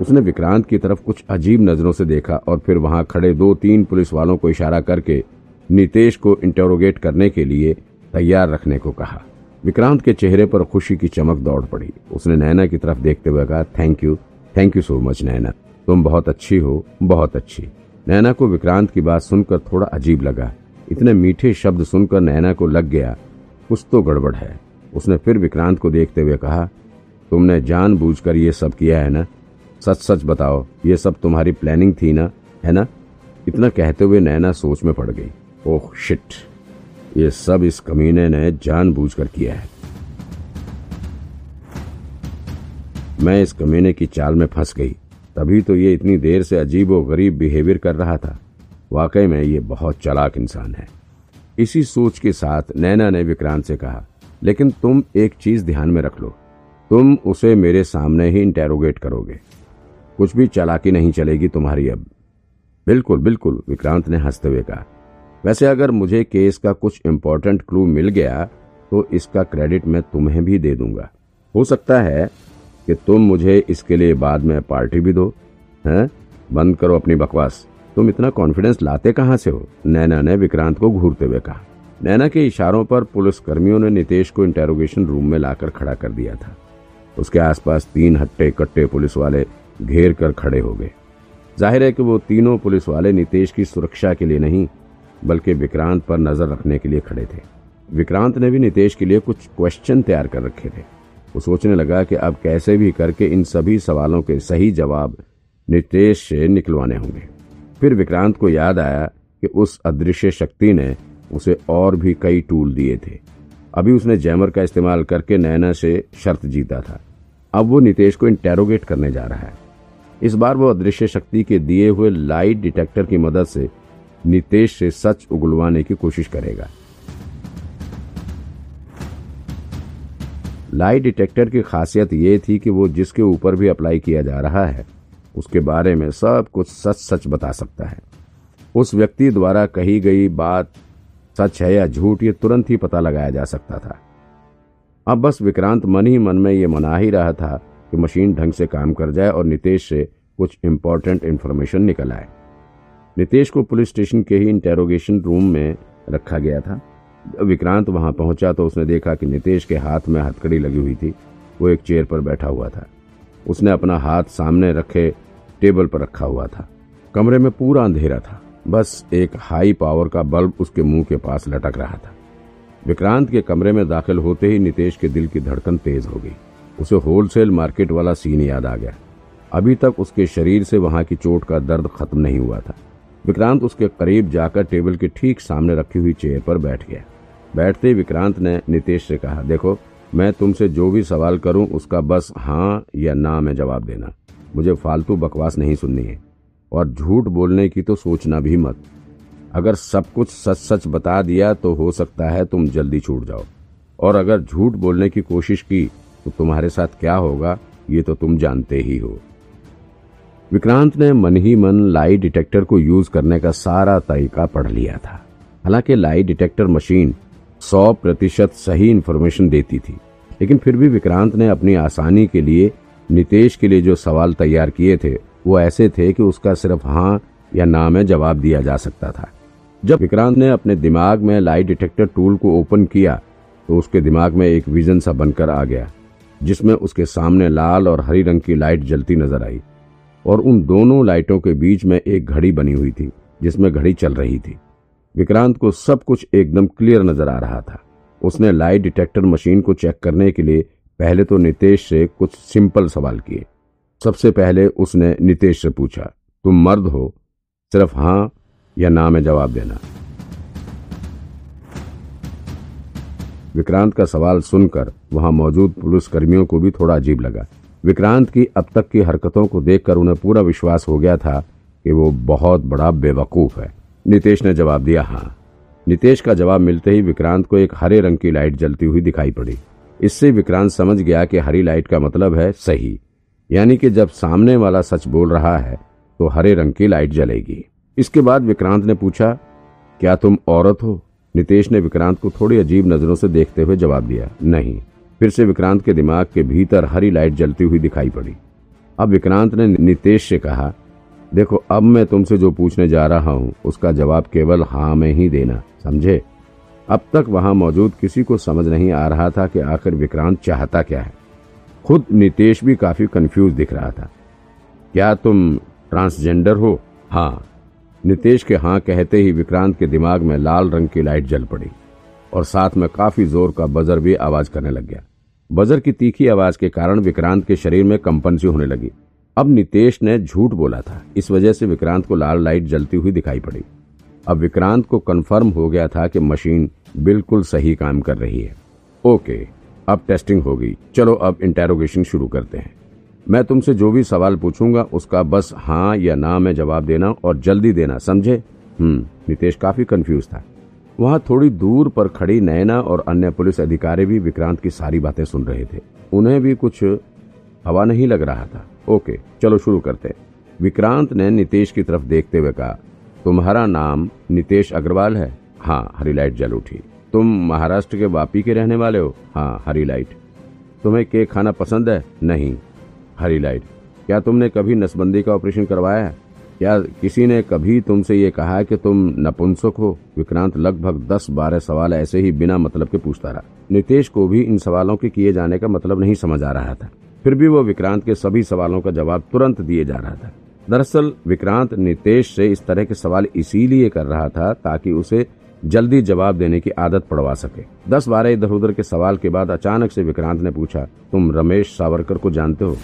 उसने विक्रांत की तरफ़ कुछ अजीब नज़रों से देखा और फिर वहाँ खड़े दो तीन पुलिस वालों को इशारा करके नितेश को इंटरोगेट करने के लिए तैयार रखने को कहा। विक्रांत के चेहरे पर खुशी की चमक दौड़ पड़ी। उसने नैना की तरफ़ देखते हुए कहा thank you thank you so much Naina. तुम बहुत अच्छी हो, बहुत अच्छी। नैना को विक्रांत की बात सुनकर थोड़ा अजीब लगा। इतने मीठे शब्द सुनकर नैना को लग गया, कुछ तो गड़बड़ है। उसने फिर विक्रांत को देखते हुए कहा, तुमने जानबूझकर ये सब किया है ना? सच सच बताओ, ये सब तुम्हारी प्लानिंग थी ना, है ना? इतना कहते हुए नैना सोच में पड़ गई। ओह शिट ये सब इस कमीने ने जानबूझकर किया है। मैं इस कमीने की चाल में फंस गई। तभी तो ये इतनी देर से अजीब व गरीब बिहेवियर कर रहा था। वाकई में ये बहुत चलाक इंसान है। इसी सोच के साथ नैना ने विक्रांत से कहा, लेकिन तुम एक चीज़ ध्यान में रख लो। तुम उसे मेरे सामने ही इंटेरोगेट करोगे। कुछ भी चालाकी नहीं चलेगी तुम्हारी अब। बिल्कुल बिल्कुल, विक्रांत ने हँसते हुए कहा। वैसे अगर मुझे केस का कुछ इंपॉर्टेंट क्लू मिल गया तो इसका क्रेडिट मैं तुम्हें भी दे दूँगा। हो सकता है कि तुम मुझे इसके लिए बाद में पार्टी भी दो, हैं? बंद करो अपनी बकवास। तुम इतना कॉन्फिडेंस लाते कहाँ से हो? नैना ने विक्रांत को घूरते हुए कहा। नैना के इशारों पर पुलिस कर्मियों ने नितेश को इंटेरोगेशन रूम में लाकर खड़ा कर दिया था। उसके आसपास तीन हट्टे कट्टे पुलिस वाले घेर कर खड़े हो गए। ज़ाहिर है कि वो तीनों पुलिस वाले नितेश की सुरक्षा के लिए नहीं, बल्कि विक्रांत पर नज़र रखने के लिए खड़े थे। विक्रांत ने भी नितेश के लिए कुछ क्वेश्चन तैयार कर रखे थे। वो सोचने लगा कि अब कैसे भी करके इन सभी सवालों के सही जवाब नितेश से निकलवाने होंगे। फिर विक्रांत को याद आया कि उस अदृश्य शक्ति ने उसे और भी कई टूल दिए थे। अभी उसने जैमर का इस्तेमाल करके नैना से शर्त जीता था। अब वो नितेश को इंटेरोगेट करने जा रहा है। इस बार वो अदृश्य शक्ति के दिए हुए लाइट डिटेक्टर की मदद से नितेश से सच उगलवाने की कोशिश करेगा। लाइट डिटेक्टर की खासियत ये थी कि वो जिसके ऊपर भी अप्लाई किया जा रहा है, उसके बारे में सब कुछ सच सच बता सकता है। उस व्यक्ति द्वारा कही गई बात सच है या झूठ, ये तुरंत ही पता लगाया जा सकता था। अब बस विक्रांत मन ही मन में ये मना ही रहा था कि मशीन ढंग से काम कर जाए और नितेश से कुछ इंपॉर्टेंट इन्फॉर्मेशन निकल आए। नितेश को पुलिस स्टेशन के ही इंटेरोगेशन रूम में रखा गया था। जब विक्रांत वहाँ पहुँचा तो उसने देखा कि नितेश के हाथ में हथकड़ी लगी हुई थी। वो एक चेयर पर बैठा हुआ था। उसने अपना हाथ सामने रखे टेबल पर रखा हुआ था। कमरे में पूरा अंधेरा था। बस एक हाई पावर का बल्ब उसके मुँह के पास लटक रहा था। विक्रांत के कमरे में दाखिल होते ही नितेश के दिल की धड़कन तेज हो गई। उसे होलसेल मार्केट वाला सीन याद आ गया। अभी तक उसके शरीर से वहाँ की चोट का दर्द खत्म नहीं हुआ था। विक्रांत उसके करीब जाकर टेबल के ठीक सामने रखी हुई चेयर पर बैठ गया। बैठते ही विक्रांत ने नितेश से कहा, देखो, मैं तुमसे जो भी सवाल करूँ, उसका बस हाँ या ना में जवाब देना। मुझे फालतू बकवास नहीं सुननी है। और झूठ बोलने की तो सोचना भी मत। अगर सब कुछ सच सच बता दिया तो हो सकता है तुम जल्दी छूट जाओ। और अगर झूठ बोलने की कोशिश की तो तुम्हारे साथ क्या होगा, ये तो तुम जानते ही हो। विक्रांत ने मन ही मन लाई डिटेक्टर को यूज़ करने का सारा तरीका पढ़ लिया था। हालाँकि लाई डिटेक्टर मशीन सौ प्रतिशत सही इंफॉर्मेशन देती थी, लेकिन फिर भी विक्रांत ने अपनी आसानी के लिए, नितेश के लिए जो सवाल तैयार किए थे, वो ऐसे थे कि उसका सिर्फ़ हाँ या ना में जवाब दिया जा सकता था। जब विक्रांत ने अपने दिमाग में लाई डिटेक्टर टूल को ओपन किया तो उसके दिमाग में एक विजन सा बनकर आ गया। जिसमें उसके सामने लाल और हरी रंग की लाइट जलती नज़र आई और उन दोनों लाइटों के बीच में एक घड़ी बनी हुई थी, जिसमें घड़ी चल रही थी। विक्रांत को सब कुछ एकदम क्लियर नज़र आ रहा था। उसने लाइट डिटेक्टर मशीन को चेक करने के लिए पहले तो नितेश से कुछ सिंपल सवाल किए। सबसे पहले उसने नितेश से पूछा, तुम मर्द हो? सिर्फ़ हाँ या ना में जवाब देना? विक्रांत का सवाल सुनकर वहाँ मौजूद पुलिसकर्मियों को भी थोड़ा अजीब लगा। विक्रांत की अब तक की हरकतों को देखकर उन्हें पूरा विश्वास हो गया था कि वो बहुत बड़ा बेवकूफ़ है। नितेश ने जवाब दिया हाँ। नितेश का जवाब मिलते ही विक्रांत को एक हरे रंग की लाइट जलती हुई दिखाई पड़ी। इससे विक्रांत समझ गया कि हरी लाइट का मतलब है सही। यानी कि जब सामने वाला सच बोल रहा है तो हरे रंग की लाइट जलेगी। इसके बाद विक्रांत ने पूछा, क्या तुम औरत हो? नितेश ने विक्रांत को थोड़ी अजीब नज़रों से देखते हुए जवाब दिया, नहीं। फिर से विक्रांत के दिमाग के भीतर हरी लाइट जलती हुई दिखाई पड़ी। अब विक्रांत ने नितेश से कहा, देखो, अब मैं तुमसे जो पूछने जा रहा हूँ, उसका जवाब केवल हाँ में ही देना, समझे? अब तक वहाँ मौजूद किसी को समझ नहीं आ रहा था कि आखिर विक्रांत चाहता क्या है। खुद नितेश भी काफ़ी कंफ्यूज दिख रहा था। क्या तुम ट्रांसजेंडर हो? हाँ। नितेश के हाँ कहते ही विक्रांत के दिमाग में लाल रंग की लाइट जल पड़ी और साथ में काफ़ी ज़ोर का बजर भी आवाज़ करने लग गया। बजर की तीखी आवाज़ के कारण विक्रांत के शरीर में कंपन सी होने लगी। अब नितेश ने झूठ बोला था। इस वजह से विक्रांत को लाल लाइट जलती हुई दिखाई पड़ी। अब विक्रांत को कंफर्म हो गया था कि मशीन बिल्कुल सही काम कर रही है। ओके, अब टेस्टिंग होगी। चलो अब इंटेरोगेशन शुरू करते हैं। मैं तुमसे जो भी सवाल पूछूँगा, उसका बस हाँ या ना में जवाब देना और जल्दी देना, समझे? हम्म नितेश काफ़ी कंफ्यूज था। वहाँ थोड़ी दूर पर खड़ी नैना और अन्य पुलिस अधिकारी भी विक्रांत की सारी बातें सुन रहे थे। उन्हें भी कुछ हवा नहीं लग रहा था। ओके, चलो शुरू करते विक्रांत ने नितेश की तरफ़ देखते हुए कहा, तुम्हारा नाम नितेश अग्रवाल है? हाँ हरी लाइट जल उठी। तुम महाराष्ट्र के वापी के रहने वाले हो? हाँ हरी लाइट। तुम्हें केक खाना पसंद है? नहीं हरी लाइट। क्या तुमने कभी नसबंदी का ऑपरेशन करवाया? है क्या किसी ने कभी तुमसे ये कहा कि तुम नपुंसक हो? विक्रांत लगभग दस बारह सवाल ऐसे ही बिना मतलब के पूछता रहा। नितेश को भी इन सवालों के किए जाने का मतलब नहीं समझ आ रहा था। फिर भी वो विक्रांत के सभी सवालों का जवाब तुरंत दिए जा रहा था। दरअसल, विक्रांत नितेश से इस तरह के सवाल इसीलिए कर रहा था ताकि उसे जल्दी जवाब देने की आदत पड़वा सके। दस बारह इधर उधर के सवाल के बाद अचानक से विक्रांत ने पूछा, तुम रमेश सावरकर को जानते हो?